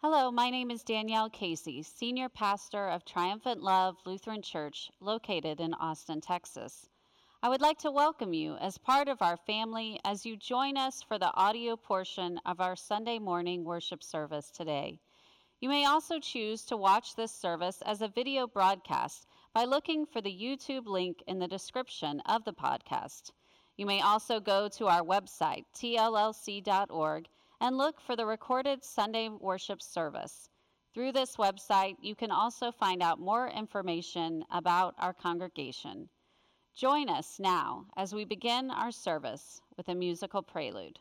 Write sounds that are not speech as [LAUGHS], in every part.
Hello, my name is Danielle Casey, Senior Pastor of Triumphant Love Lutheran Church, located in Austin, Texas. I would like to welcome you as part of our family as you join us for the audio portion of our Sunday morning worship service today. You may also choose to watch this service as a video broadcast by looking for the YouTube link in the description of the podcast. You may also go to our website, tllc.org, and look for the recorded Sunday worship service. Through this website, you can also find out more information about our congregation. Join us now as we begin our service with a musical prelude.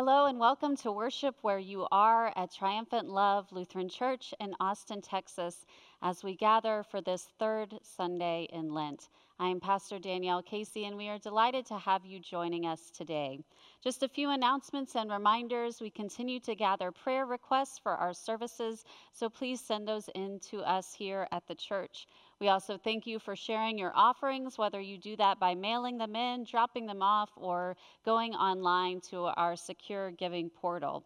Hello and welcome to worship where you are at Triumphant Love Lutheran Church in Austin, Texas, as we gather for this third Sunday in Lent. I am Pastor Danielle Casey, and we are delighted to have you joining us today. Just a few announcements and reminders. We continue to gather prayer requests for our services, so please send those in to us here at the church. We also thank you for sharing your offerings, whether you do that by mailing them in, dropping them off, or going online to our secure giving portal.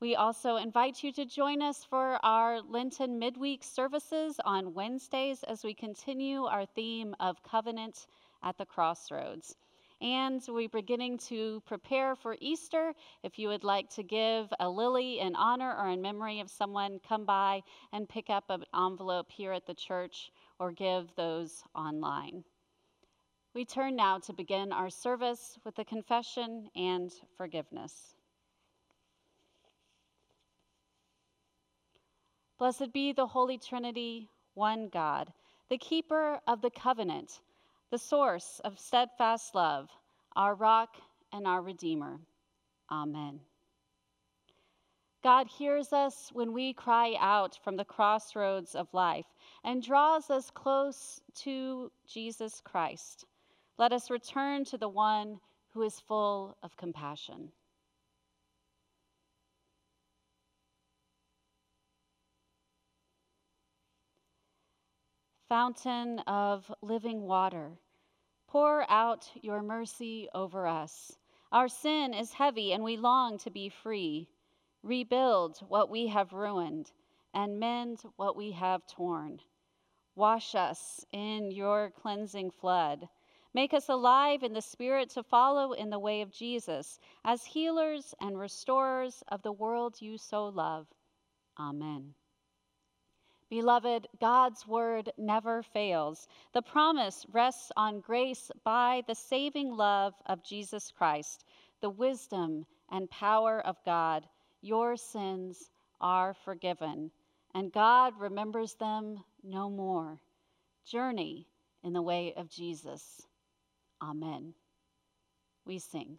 We also invite you to join us for our Lenten midweek services on Wednesdays as we continue our theme of covenant at the crossroads. And we're beginning to prepare for Easter. If you would like to give a lily in honor or in memory of someone, come by and pick up an envelope here at the church or give those online. We turn now to begin our service with the confession and forgiveness. Blessed be the Holy Trinity, one God, the keeper of the covenant, the source of steadfast love, our rock and our Redeemer. Amen. God hears us when we cry out from the crossroads of life and draws us close to Jesus Christ. Let us return to the one who is full of compassion. Fountain of living water, pour out your mercy over us. Our sin is heavy and we long to be free. Rebuild what we have ruined and mend what we have torn. Wash us in your cleansing flood. Make us alive in the Spirit to follow in the way of Jesus as healers and restorers of the world you so love. Amen. Beloved, God's word never fails. The promise rests on grace by the saving love of Jesus Christ, the wisdom and power of God your sins are forgiven, and God remembers them no more. Journey in the way of Jesus. Amen. We sing.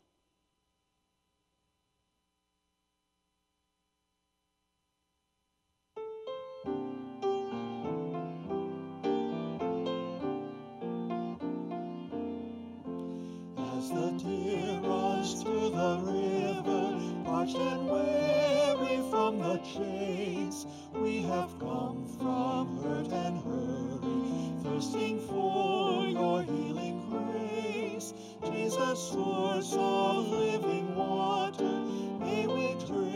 As the deer runs to the river, parched and weary from the chase, we have come from hurt and hurry, thirsting for your healing grace. Jesus, source of living water, may we drink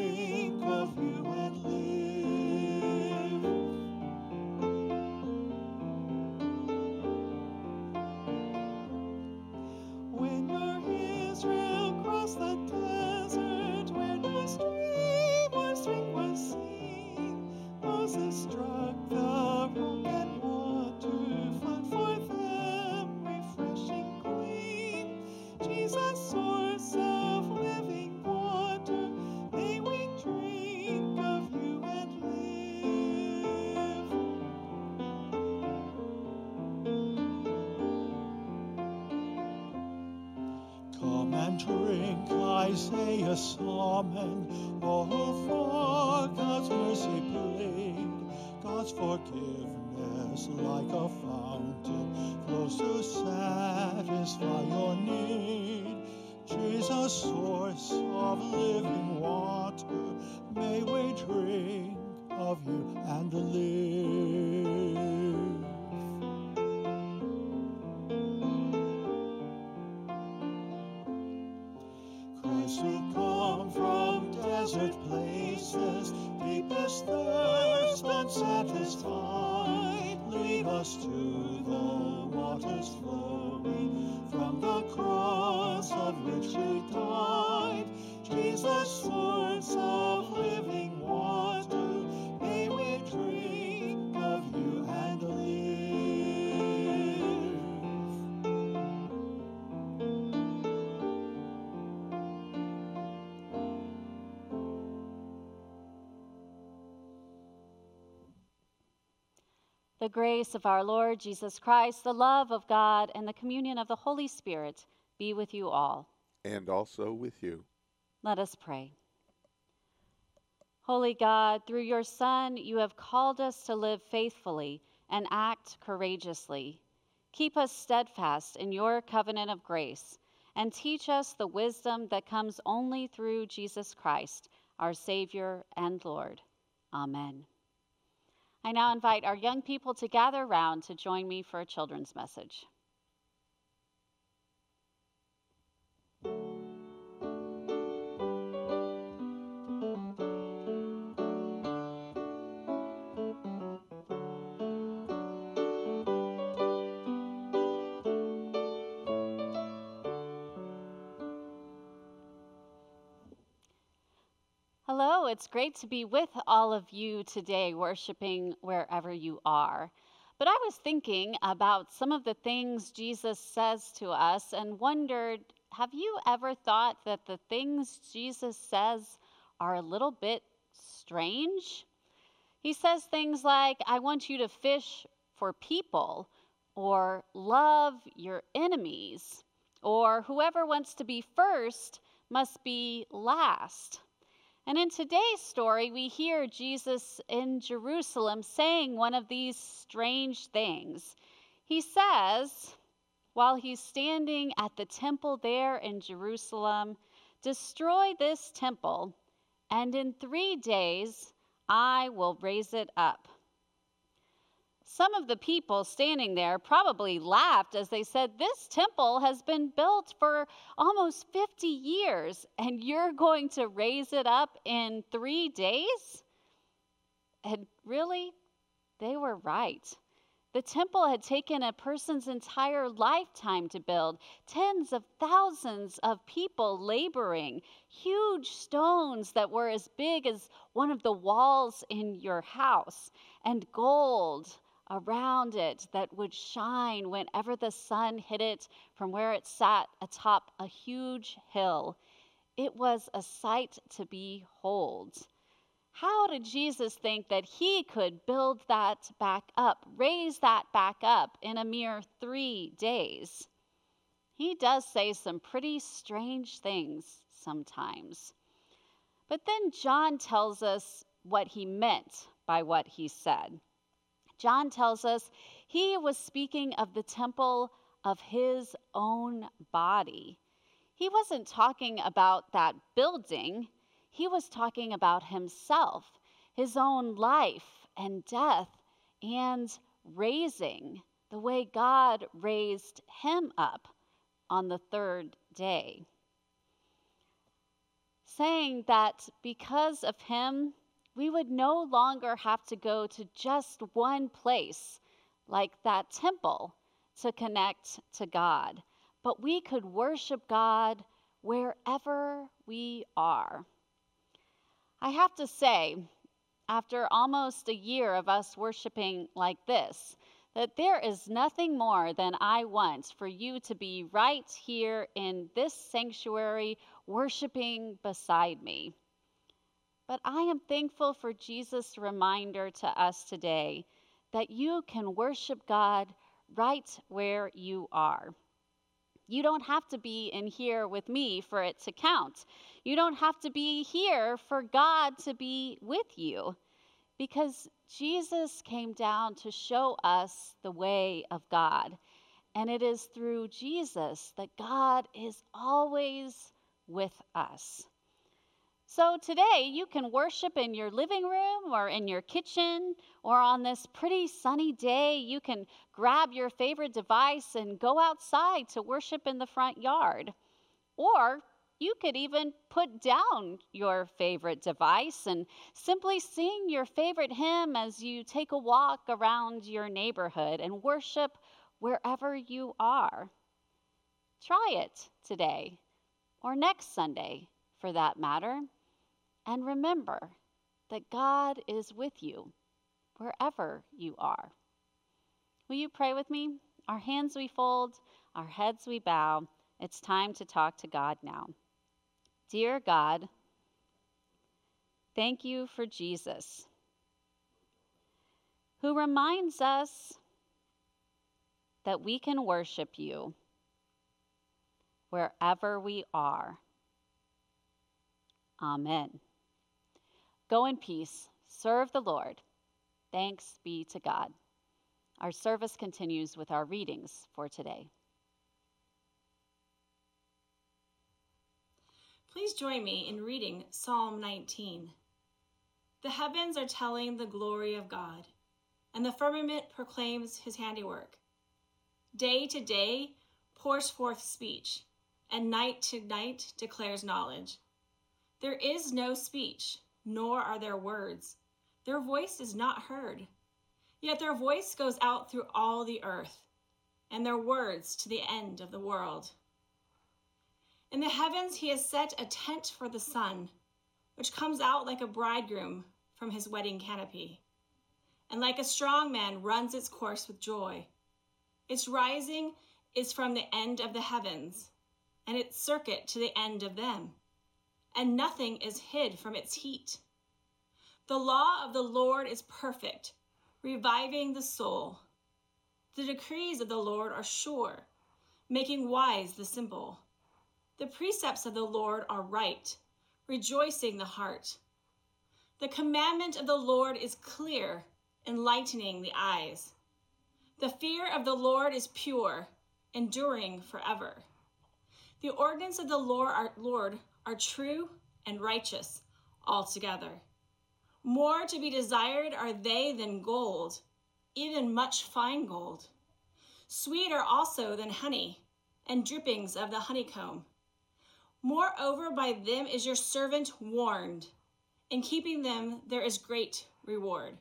Come and drink, Isaiah's psalm, oh, for God's mercy played, God's forgiveness like a fountain The grace of our Lord Jesus Christ, the love of God, and the communion of the Holy Spirit be with you all. and also with you. Let us pray. Holy God, through your Son, you have called us to live faithfully and act courageously. Keep us steadfast in your covenant of grace and teach us the wisdom that comes only through Jesus Christ, our Savior and Lord. Amen. I now invite our young people to gather round to join me for a children's message. It's great to be with all of you today, worshiping wherever you are. But I was thinking about some of the things Jesus says to us and wondered have you ever thought that the things Jesus says are a little bit strange? He says things like, I want you to fish for people, or love your enemies, or whoever wants to be first must be last. And in today's story, we hear Jesus in Jerusalem saying one of these strange things. He says, while he's standing at the temple there in Jerusalem, Destroy this temple, and in three days I will raise it up. Some of the people standing there probably laughed as they said, This temple has been built for almost 50 years, and you're going to raise it up in three days? And really, they were right. The temple had taken a person's entire lifetime to build, tens of thousands of people laboring, huge stones that were as big as one of the walls in your house, and gold around it that would shine whenever the sun hit it from where it sat atop a huge hill. It was a sight to behold. How did Jesus think that he could build that back up, raise that back up in a mere three days? He does say some pretty strange things sometimes. But then John tells us what he meant by what he said. John tells us he was speaking of the temple of his own body. He wasn't talking about that building, he was talking about himself, his own life and death, and raising the way God raised him up on the third day. Saying that because of him, we would no longer have to go to just one place like that temple to connect to God, but we could worship God wherever we are. I have to say, after almost a year of us worshiping like this, that there is nothing more than I want for you to be right here in this sanctuary, worshiping beside me. But I am thankful for Jesus' reminder to us today that you can worship God right where you are. You don't have to be in here with me for it to count. You don't have to be here for God to be with you because Jesus came down to show us the way of God. And it is through Jesus that God is always with us. So today you can worship in your living room or in your kitchen, or on this pretty sunny day, you can grab your favorite device and go outside to worship in the front yard. Or you could even put down your favorite device and simply sing your favorite hymn as you take a walk around your neighborhood and worship wherever you are. Try it today or next Sunday for that matter. And remember that God is with you wherever you are. Will you pray with me? Our hands we fold, our heads we bow. It's time to talk to God now. Dear God, thank you for Jesus, who reminds us that we can worship you wherever we are. Amen. Go in peace, serve the Lord. Thanks be to God. Our service continues with our readings for today. Please join me in reading Psalm 19. The heavens are telling the glory of God, and the firmament proclaims his handiwork. Day to day pours forth speech, and night to night declares knowledge. There is no speech nor are their words. Their voice is not heard. Yet their voice goes out through all the earth, and their words to the end of the world. In the heavens he has set a tent for the sun, which comes out like a bridegroom from his wedding canopy, and like a strong man runs its course with joy. Its rising is from the end of the heavens, and its circuit to the end of them and nothing is hid from its heat. The law of the Lord is perfect, reviving the soul. The decrees of the Lord are sure, making wise the simple. The precepts of the Lord are right, rejoicing the heart. The commandment of the Lord is clear, enlightening the eyes. The fear of the Lord is pure, enduring forever. The ordinance of the Lord are, Lord are true and righteous altogether. More to be desired are they than gold, even much fine gold. Sweeter also than honey, and drippings of the honeycomb. Moreover, by them is your servant warned. In keeping them, there is great reward.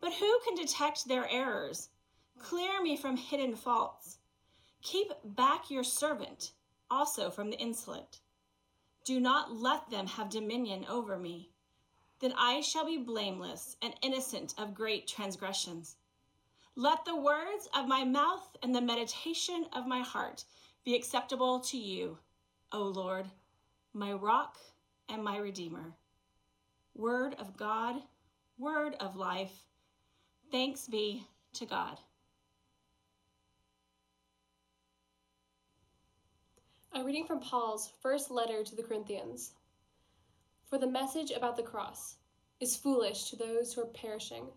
But who can detect their errors? Clear me from hidden faults. Keep back your servant also from the insolent. Do not let them have dominion over me. Then I shall be blameless and innocent of great transgressions. Let the words of my mouth and the meditation of my heart be acceptable to you, O Lord, my rock and my redeemer. Word of God, word of life. Thanks be to God. A reading from Paul's first letter to the Corinthians. For the message about the cross is foolish to those who are perishing,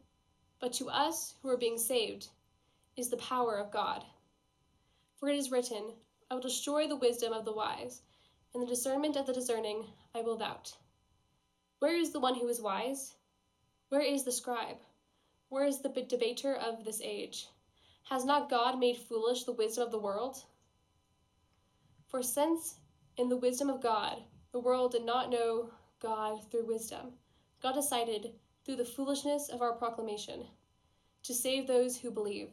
but to us who are being saved is the power of God. For it is written, I will destroy the wisdom of the wise, and the discernment of the discerning I will doubt. Where is the one who is wise? Where is the scribe? Where is the debater of this age? Has not God made foolish the wisdom of the world? For since in the wisdom of God, the world did not know God through wisdom, God decided, through the foolishness of our proclamation, to save those who believe.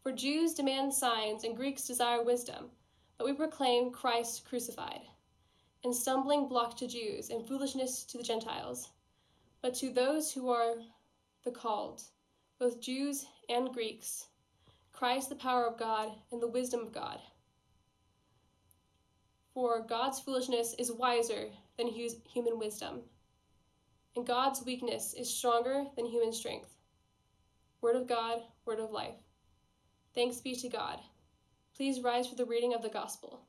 For Jews demand signs and Greeks desire wisdom, but we proclaim Christ crucified, and stumbling block to Jews and foolishness to the Gentiles. But to those who are the called, both Jews and Greeks, Christ the power of God and the wisdom of God. For God's foolishness is wiser than human wisdom, and God's weakness is stronger than human strength. Word of God, word of life. Thanks be to God. Please rise for the reading of the gospel.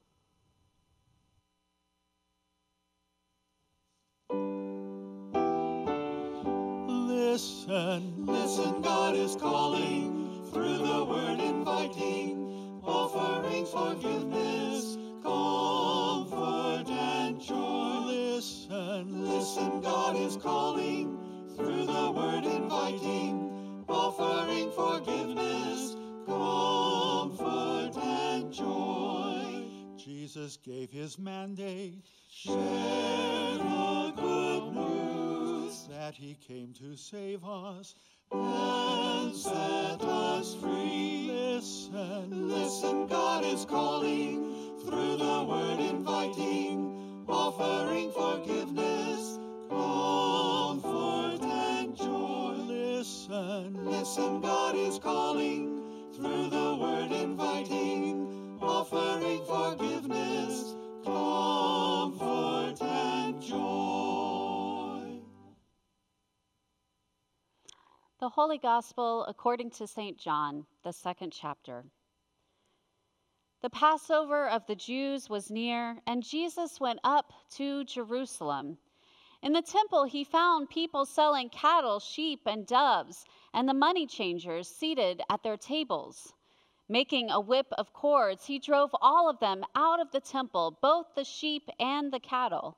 Listen, listen, God is calling through the word inviting, offering forgiveness comfort and joy. Listen, listen, God is calling through the word inviting, offering forgiveness, comfort and joy. Jesus gave his mandate, share the good news that he came to save us and set us free. Listen, listen, God is calling through the word inviting, offering forgiveness, comfort and joy. Listen, listen, God is calling through the word inviting, The Holy Gospel according to St. John, the second chapter. The Passover of the Jews was near, and Jesus went up to Jerusalem. In the temple, he found people selling cattle, sheep, and doves, and the money changers seated at their tables. Making a whip of cords, he drove all of them out of the temple, both the sheep and the cattle.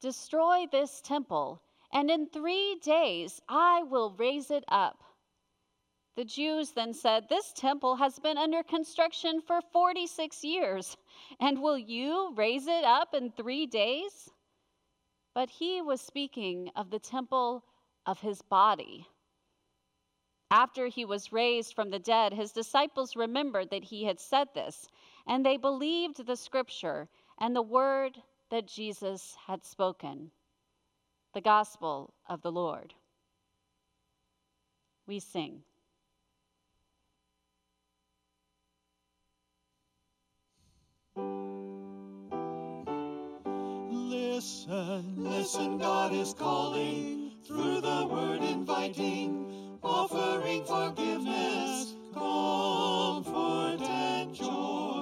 Destroy this temple, and in three days I will raise it up. The Jews then said, This temple has been under construction for 46 years, and will you raise it up in three days? But he was speaking of the temple of his body. After he was raised from the dead, his disciples remembered that he had said this, and they believed the scripture and the word that Jesus had spoken. The gospel of the Lord. We sing. Listen, listen, God is calling through the word inviting, offering forgiveness, comfort, and joy.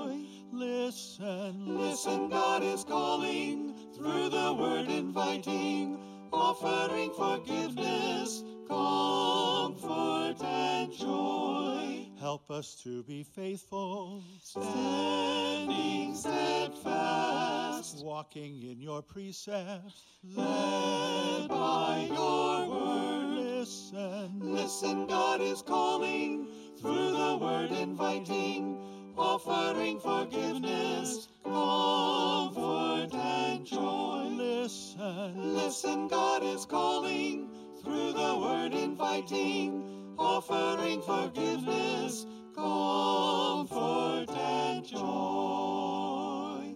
Listen, listen, God is calling through the word inviting, offering forgiveness, comfort, and joy. Help us to be faithful, standing steadfast, walking in your precepts, led by your word. Listen, listen, God is calling through the word inviting, offering forgiveness, comfort, and joy. Listen, listen, God is calling through the word inviting, offering forgiveness, comfort, and joy.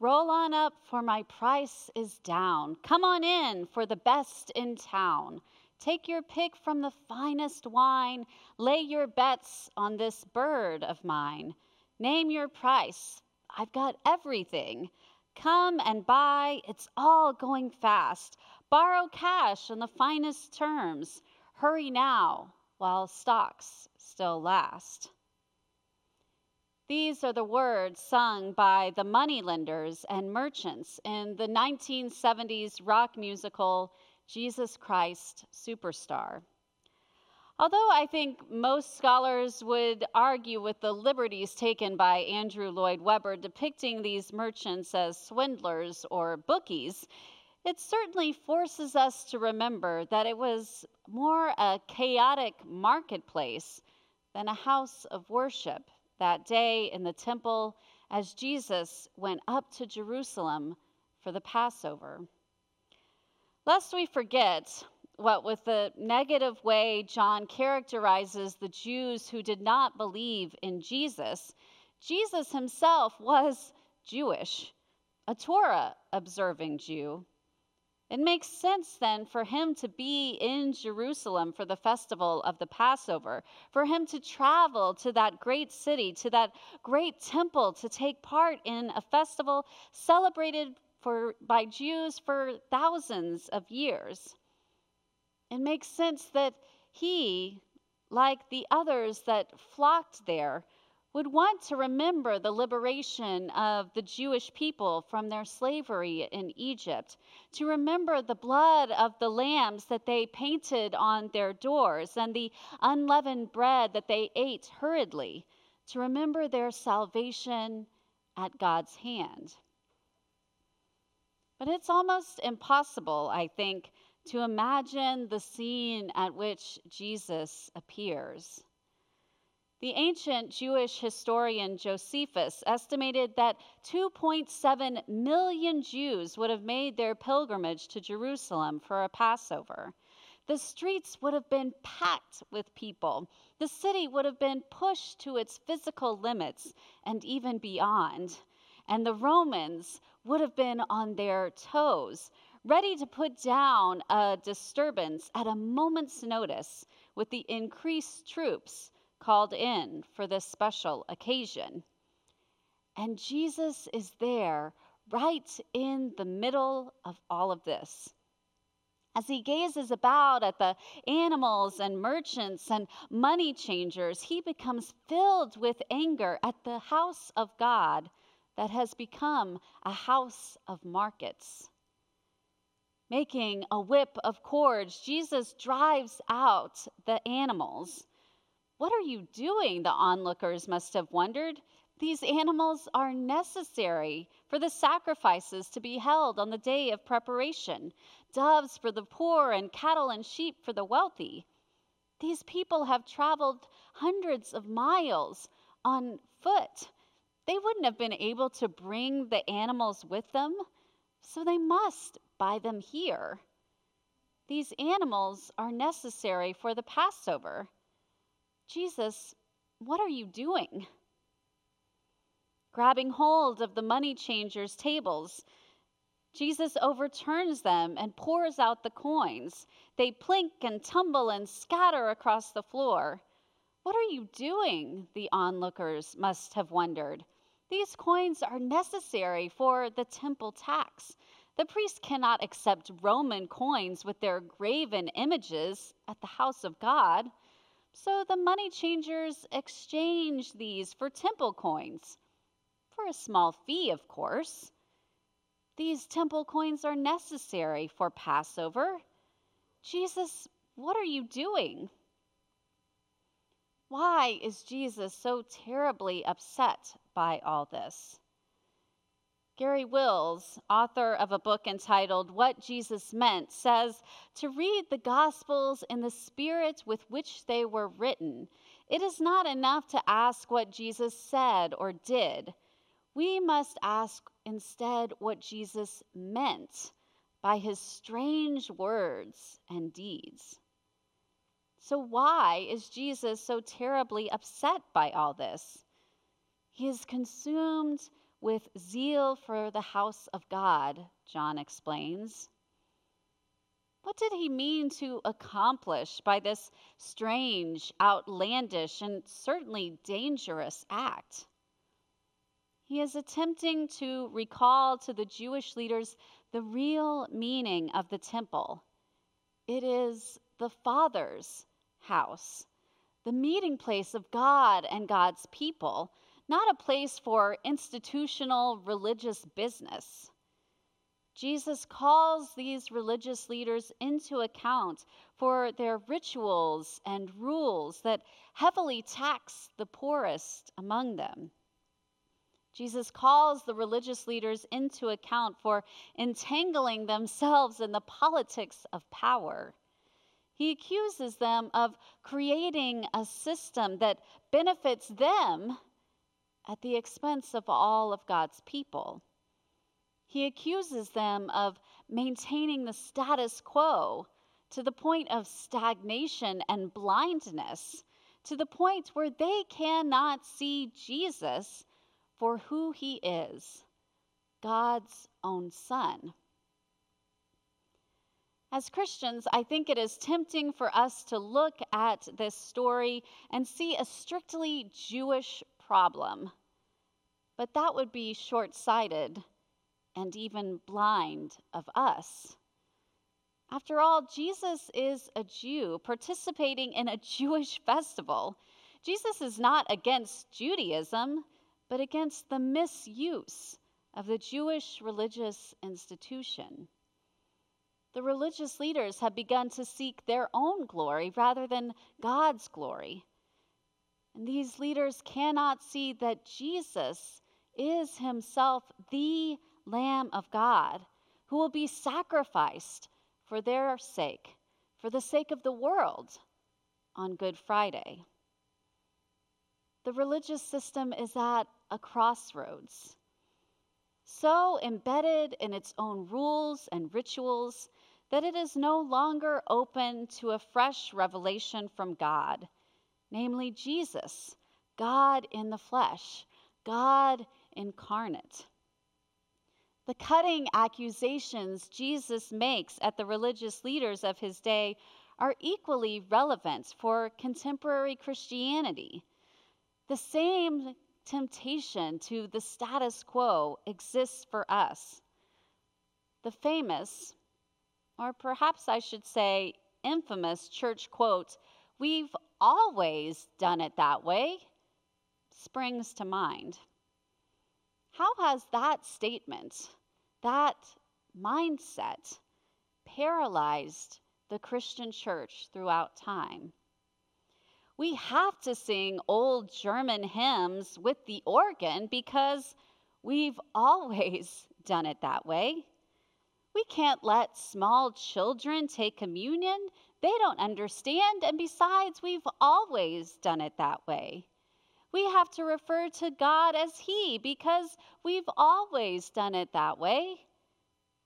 Roll on up, for my price is down. Come on in for the best in town. Take your pick from the finest wine. Lay your bets on this bird of mine. Name your price. I've got everything. Come and buy, it's all going fast. Borrow cash on the finest terms. Hurry now while stocks still last. These are the words sung by the moneylenders and merchants in the 1970s rock musical Jesus Christ Superstar. Although I think most scholars would argue with the liberties taken by Andrew Lloyd Webber depicting these merchants as swindlers or bookies, it certainly forces us to remember that it was more a chaotic marketplace than a house of worship that day in the temple as Jesus went up to Jerusalem for the Passover. Lest we forget what, with the negative way John characterizes the Jews who did not believe in Jesus, Jesus himself was Jewish, a Torah observing Jew. It makes sense then for him to be in Jerusalem for the festival of the Passover, for him to travel to that great city, to that great temple, to take part in a festival celebrated for, by Jews for thousands of years. It makes sense that he, like the others that flocked there, would want to remember the liberation of the Jewish people from their slavery in Egypt, to remember the blood of the lambs that they painted on their doors and the unleavened bread that they ate hurriedly, to remember their salvation at God's hand. But it's almost impossible, I think, to imagine the scene at which Jesus appears. The ancient Jewish historian Josephus estimated that 2.7 million Jews would have made their pilgrimage to Jerusalem for a Passover. The streets would have been packed with people. The city would have been pushed to its physical limits and even beyond. And the Romans would have been on their toes, ready to put down a disturbance at a moment's notice with the increased troops called in for this special occasion. And Jesus is there right in the middle of all of this. As he gazes about at the animals and merchants and money changers, he becomes filled with anger at the house of God that has become a house of markets. Making a whip of cords, Jesus drives out the animals. What are you doing? The onlookers must have wondered. These animals are necessary for the sacrifices to be held on the day of preparation doves for the poor, and cattle and sheep for the wealthy. These people have traveled hundreds of miles on foot They wouldn't have been able to bring the animals with them, so they must buy them here. These animals are necessary for the Passover. Jesus, what are you doing? Grabbing hold of the money changers' tables, Jesus overturns them and pours out the coins. They plink and tumble and scatter across the floor. What are you doing? The onlookers must have wondered. These coins are necessary for the temple tax. The priest cannot accept Roman coins with their graven images at the house of God. So the money changers exchange these for temple coins, for a small fee, of course. These temple coins are necessary for Passover. Jesus, what are you doing? Why is Jesus so terribly upset by all this? Garry Wills, author of a book entitled What Jesus Meant, says to read the Gospels in the spirit with which they were written. It is not enough to ask what Jesus said or did. We must ask instead what Jesus meant by his strange words and deeds. So, why is Jesus so terribly upset by all this? He is consumed with zeal for the house of God, John explains. What did he mean to accomplish by this strange, outlandish, and certainly dangerous act? He is attempting to recall to the Jewish leaders the real meaning of the temple. It is the Father's house, the meeting place of God and God's people, not a place for institutional religious business. Jesus calls these religious leaders into account for their rituals and rules that heavily tax the poorest among them. Jesus calls the religious leaders into account for entangling themselves in the politics of power. He accuses them of creating a system that benefits them at the expense of all of God's people. He accuses them of maintaining the status quo to the point of stagnation and blindness, to the point where they cannot see Jesus for who he is God's own Son. As Christians, I think it is tempting for us to look at this story and see a strictly Jewish problem. But that would be short sighted and even blind of us. After all, Jesus is a Jew participating in a [LAUGHS] Jewish festival. Jesus is not against Judaism, but against the misuse of the Jewish religious institution. The religious leaders have begun to seek their own glory rather than God's glory. And these leaders cannot see that Jesus is himself the Lamb of God who will be sacrificed for their sake, for the sake of the world on Good Friday. The religious system is at a crossroads. So embedded in its own rules and rituals that it is no longer open to a fresh revelation from God, namely Jesus, God in the flesh, God incarnate. The cutting accusations Jesus makes at the religious leaders of his day are equally relevant for contemporary Christianity. The same temptation to the status quo exists for us. The famous, or perhaps I should say infamous church quote, We've always done it that way, springs to mind. How has that statement, that mindset, paralyzed the Christian church throughout time? we have to sing old German hymns with the organ because we've always done it that way. We can't let small children take communion. They don't understand, and besides, we've always done it that way. We have to refer to God as He because we've always done it that way.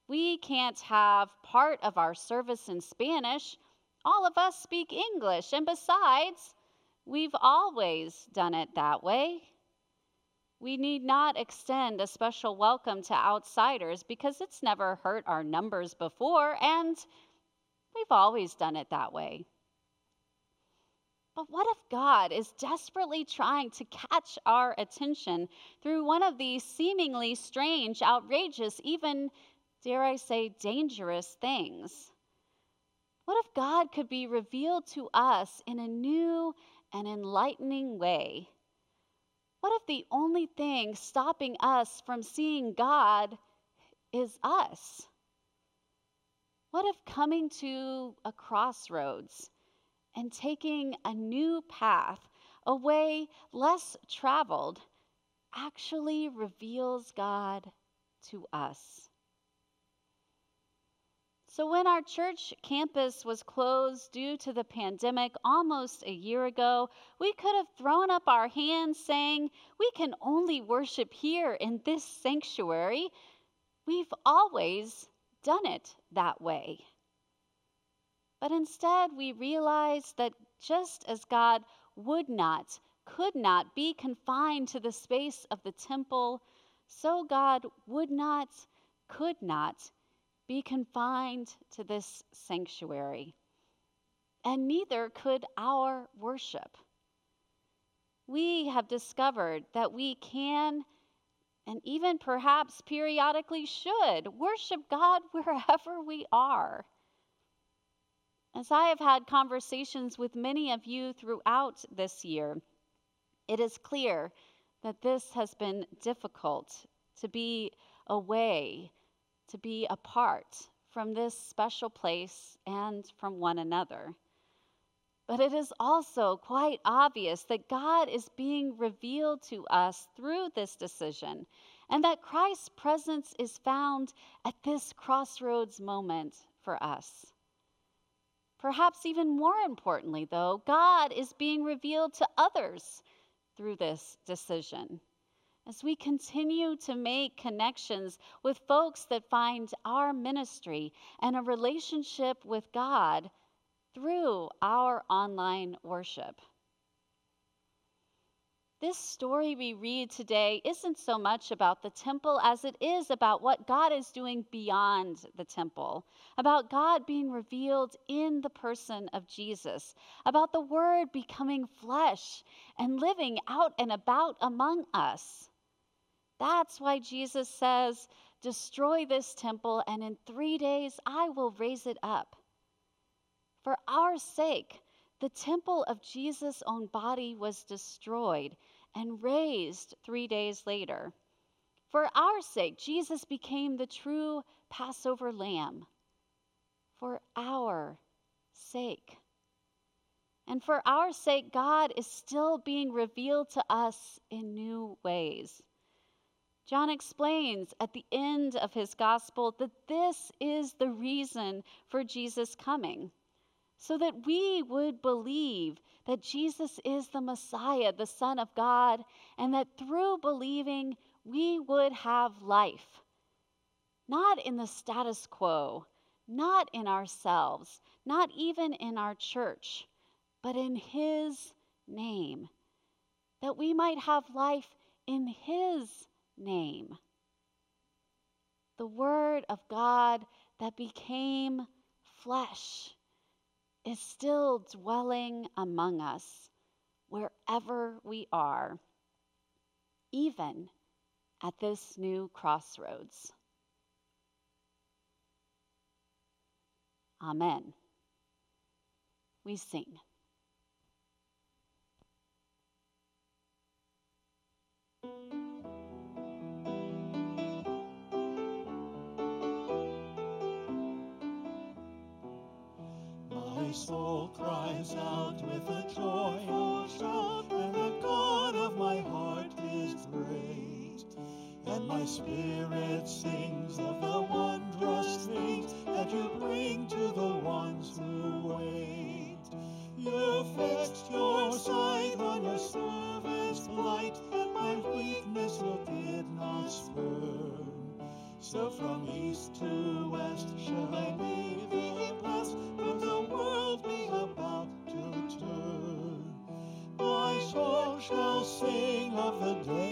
We can't have part of our service in Spanish. All of us speak English, and besides, we've always done it that way. We need not extend a special welcome to outsiders because it's never hurt our numbers before, and we've always done it that way. But what if God is desperately trying to catch our attention through one of these seemingly strange, outrageous, even, dare I say, dangerous things? What if God could be revealed to us in a new and enlightening way? What if the only thing stopping us from seeing God is us? What if coming to a crossroads and taking a new path, a way less traveled, actually reveals God to us. So, when our church campus was closed due to the pandemic almost a year ago, we could have thrown up our hands saying, We can only worship here in this sanctuary. We've always done it that way. But instead, we realize that just as God would not, could not be confined to the space of the temple, so God would not, could not be confined to this sanctuary. And neither could our worship. We have discovered that we can and even perhaps periodically should worship God [LAUGHS] wherever we are. As I have had conversations with many of you throughout this year, it is clear that this has been difficult to be away, to be apart from this special place and from one another. But it is also quite obvious that God is being revealed to us through this decision, and that Christ's presence is found at this crossroads moment for us. Perhaps even more importantly, though, God is being revealed to others through this decision. As we continue to make connections with folks that find our ministry and a relationship with God through our online worship. This story we read today isn't so much about the temple as it is about what God is doing beyond the temple, about God being revealed in the person of Jesus, about the Word becoming flesh and living out and about among us. That's why Jesus says, Destroy this temple, and in three days I will raise it up. For our sake, the temple of Jesus' own body was destroyed and raised three days later. For our sake, Jesus became the true Passover lamb. For our sake. And for our sake, God is still being revealed to us in new ways. John explains at the end of his gospel that this is the reason for Jesus coming so that we would believe that Jesus is the Messiah, the Son of God, and that through believing we would have life. Not in the status quo, not in ourselves, not even in our church, but in His name. That we might have life in His name. The Word of God that became flesh is still dwelling among us wherever we are, even at this new crossroads. Amen. We sing. my soul cries out with a joyful shout, and the God of my heart is great. And my spirit sings of the wondrous things that you bring to the ones who wait. You fixed your sight on your servant's plight, and my weakness you did not spurn. So from east to west shall I be the day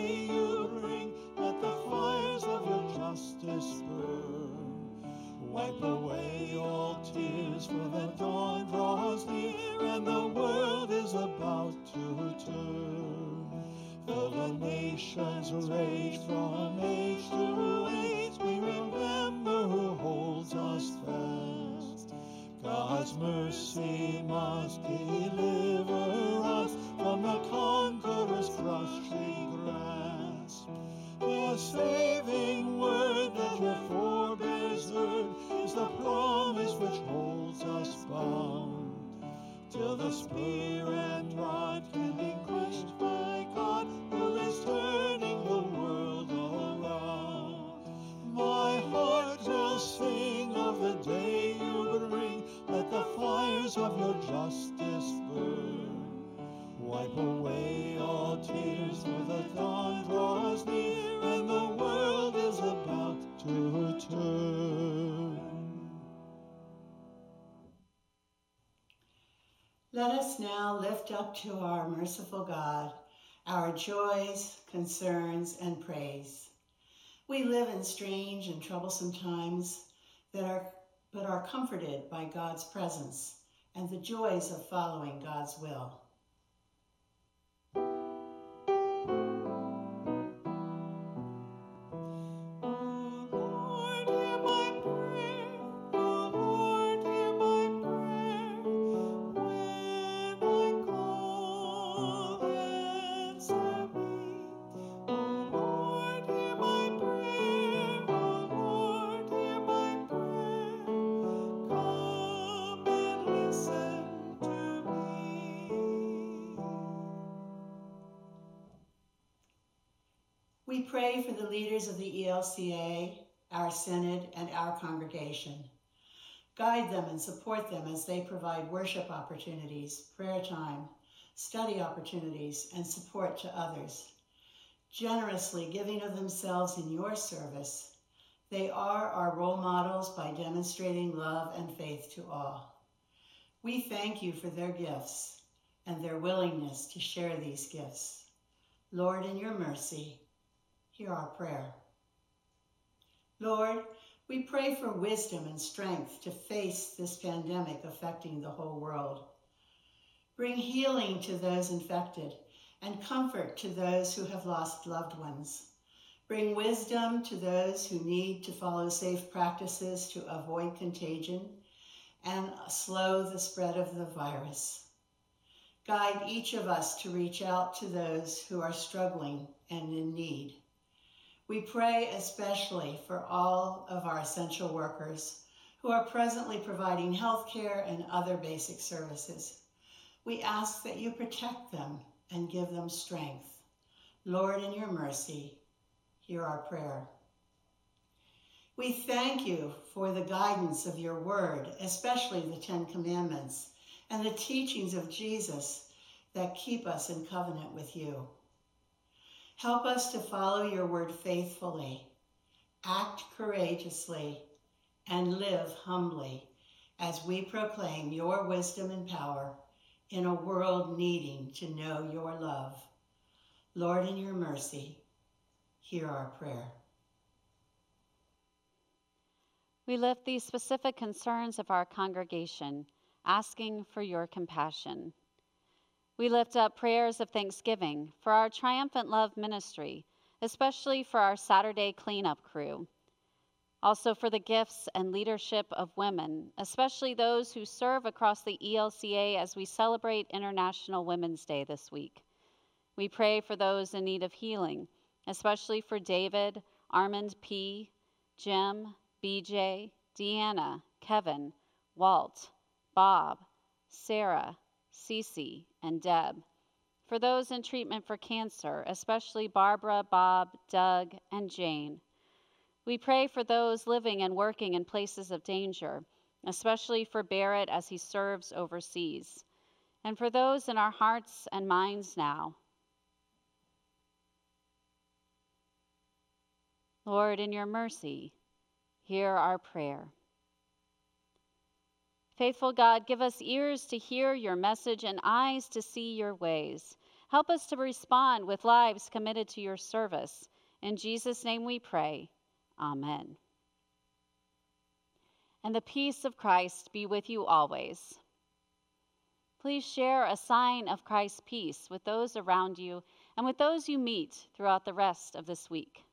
the and rod can be quenched by God, who is turning the world around. My heart will sing of the day you bring, let the fires of your justice burn. Wipe away all tears, for the dawn draws now lift up to our merciful God our joys, concerns, and praise. We live in strange and troublesome times that are but are comforted by God's presence and the joys of following God's will. Our synod, and our congregation. Guide them and support them as they provide worship opportunities, prayer time, study opportunities, and support to others. Generously giving of themselves in your service, they are our role models by demonstrating love and faith to all. We thank you for their gifts and their willingness to share these gifts. Lord, in your mercy, hear our prayer. Lord, we pray for wisdom and strength to face this pandemic affecting the whole world. Bring healing to those infected and comfort to those who have lost loved ones. Bring wisdom to those who need to follow safe practices to avoid contagion and slow the spread of the virus. Guide each of us to reach out to those who are struggling and in need. We pray especially for all of our essential workers who are presently providing health care and other basic services. We ask that you protect them and give them strength. Lord, in your mercy, hear our prayer. We thank you for the guidance of your word, especially the Ten Commandments and the teachings of Jesus that keep us in covenant with you. Help us to follow your word faithfully, act courageously, and live humbly as we proclaim your wisdom and power in a world needing to know your love. Lord, in your mercy, hear our prayer. We lift these specific concerns of our congregation, asking for your compassion. We lift up prayers of thanksgiving for our Triumphant Love ministry, especially for our Saturday cleanup crew. Also for the gifts and leadership of women, especially those who serve across the ELCA as we celebrate International Women's Day this week. We pray for those in need of healing, especially for David, Armand P., Jim, BJ, Deanna, Kevin, Walt, Bob, Sarah, Cece, and Deb. For those in treatment for cancer, especially Barbara, Bob, Doug, and Jane. We pray for those living and working in places of danger, especially for Barrett as he serves overseas, and for those in our hearts and minds now. Lord, in your mercy, hear our prayer. Faithful God, give us ears to hear your message and eyes to see your ways. Help us to respond with lives committed to your service. In Jesus' name we pray. Amen. And the peace of Christ be with you always. Please share a sign of Christ's peace with those around you and with those you meet throughout the rest of this week.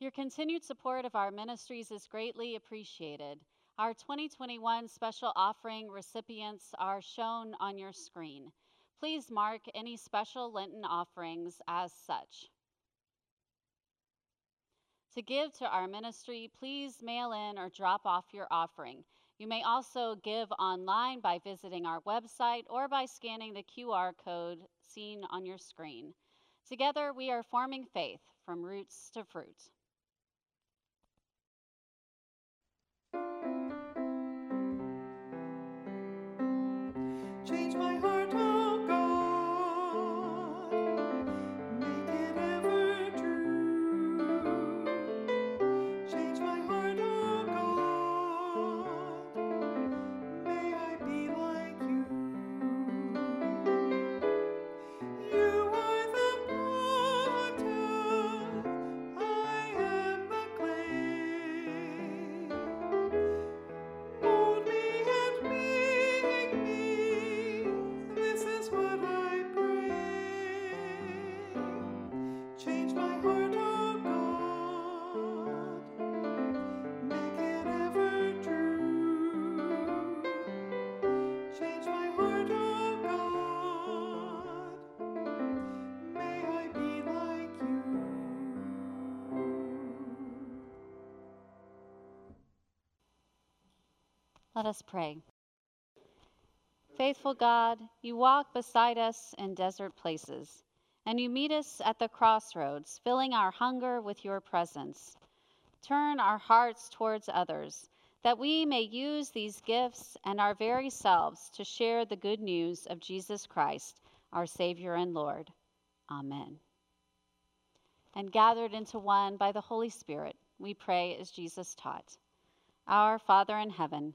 Your continued support of our ministries is greatly appreciated. Our 2021 special offering recipients are shown on your screen. Please mark any special Lenten offerings as such. To give to our ministry, please mail in or drop off your offering. You may also give online by visiting our website or by scanning the QR code seen on your screen. Together, we are forming faith from roots to fruit. My heart, Let us pray. Faithful God, you walk beside us in desert places, and you meet us at the crossroads, filling our hunger with your presence. Turn our hearts towards others, that we may use these gifts and our very selves to share the good news of Jesus Christ, our Savior and Lord. Amen. And gathered into one by the Holy Spirit, we pray as Jesus taught. Our Father in heaven,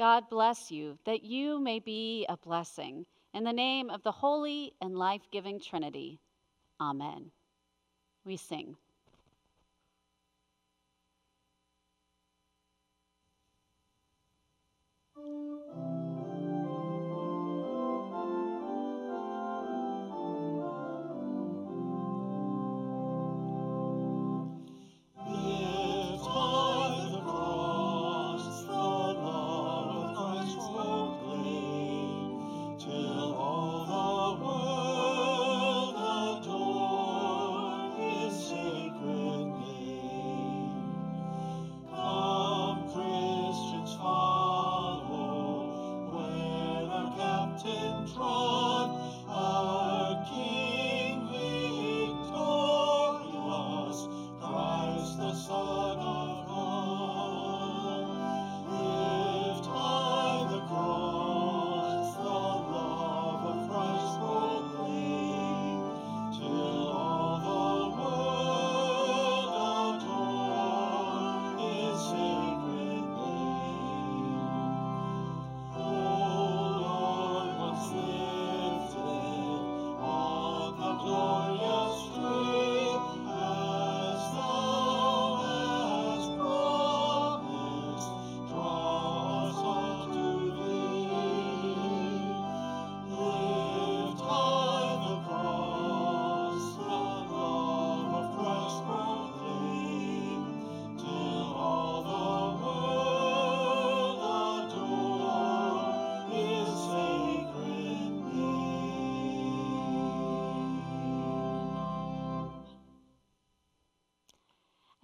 God bless you, that you may be a blessing. In the name of the Holy and Life Giving Trinity. Amen. We sing. Lift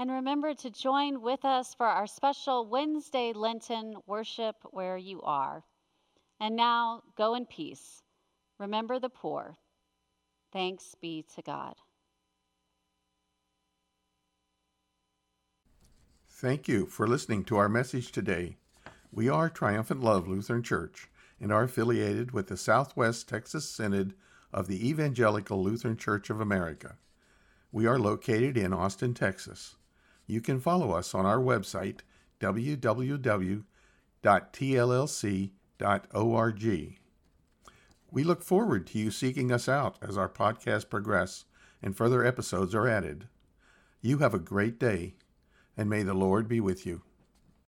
And remember to join with us for our special Wednesday Lenten worship where you are. And now go in peace. Remember the poor. Thanks be to God. Thank you for listening to our message today. We are Triumphant Love Lutheran Church and are affiliated with the Southwest Texas Synod of the Evangelical Lutheran Church of America. We are located in Austin, Texas. You can follow us on our website, www.tllc.org. We look forward to you seeking us out as our podcasts progress and further episodes are added. You have a great day, and may the Lord be with you.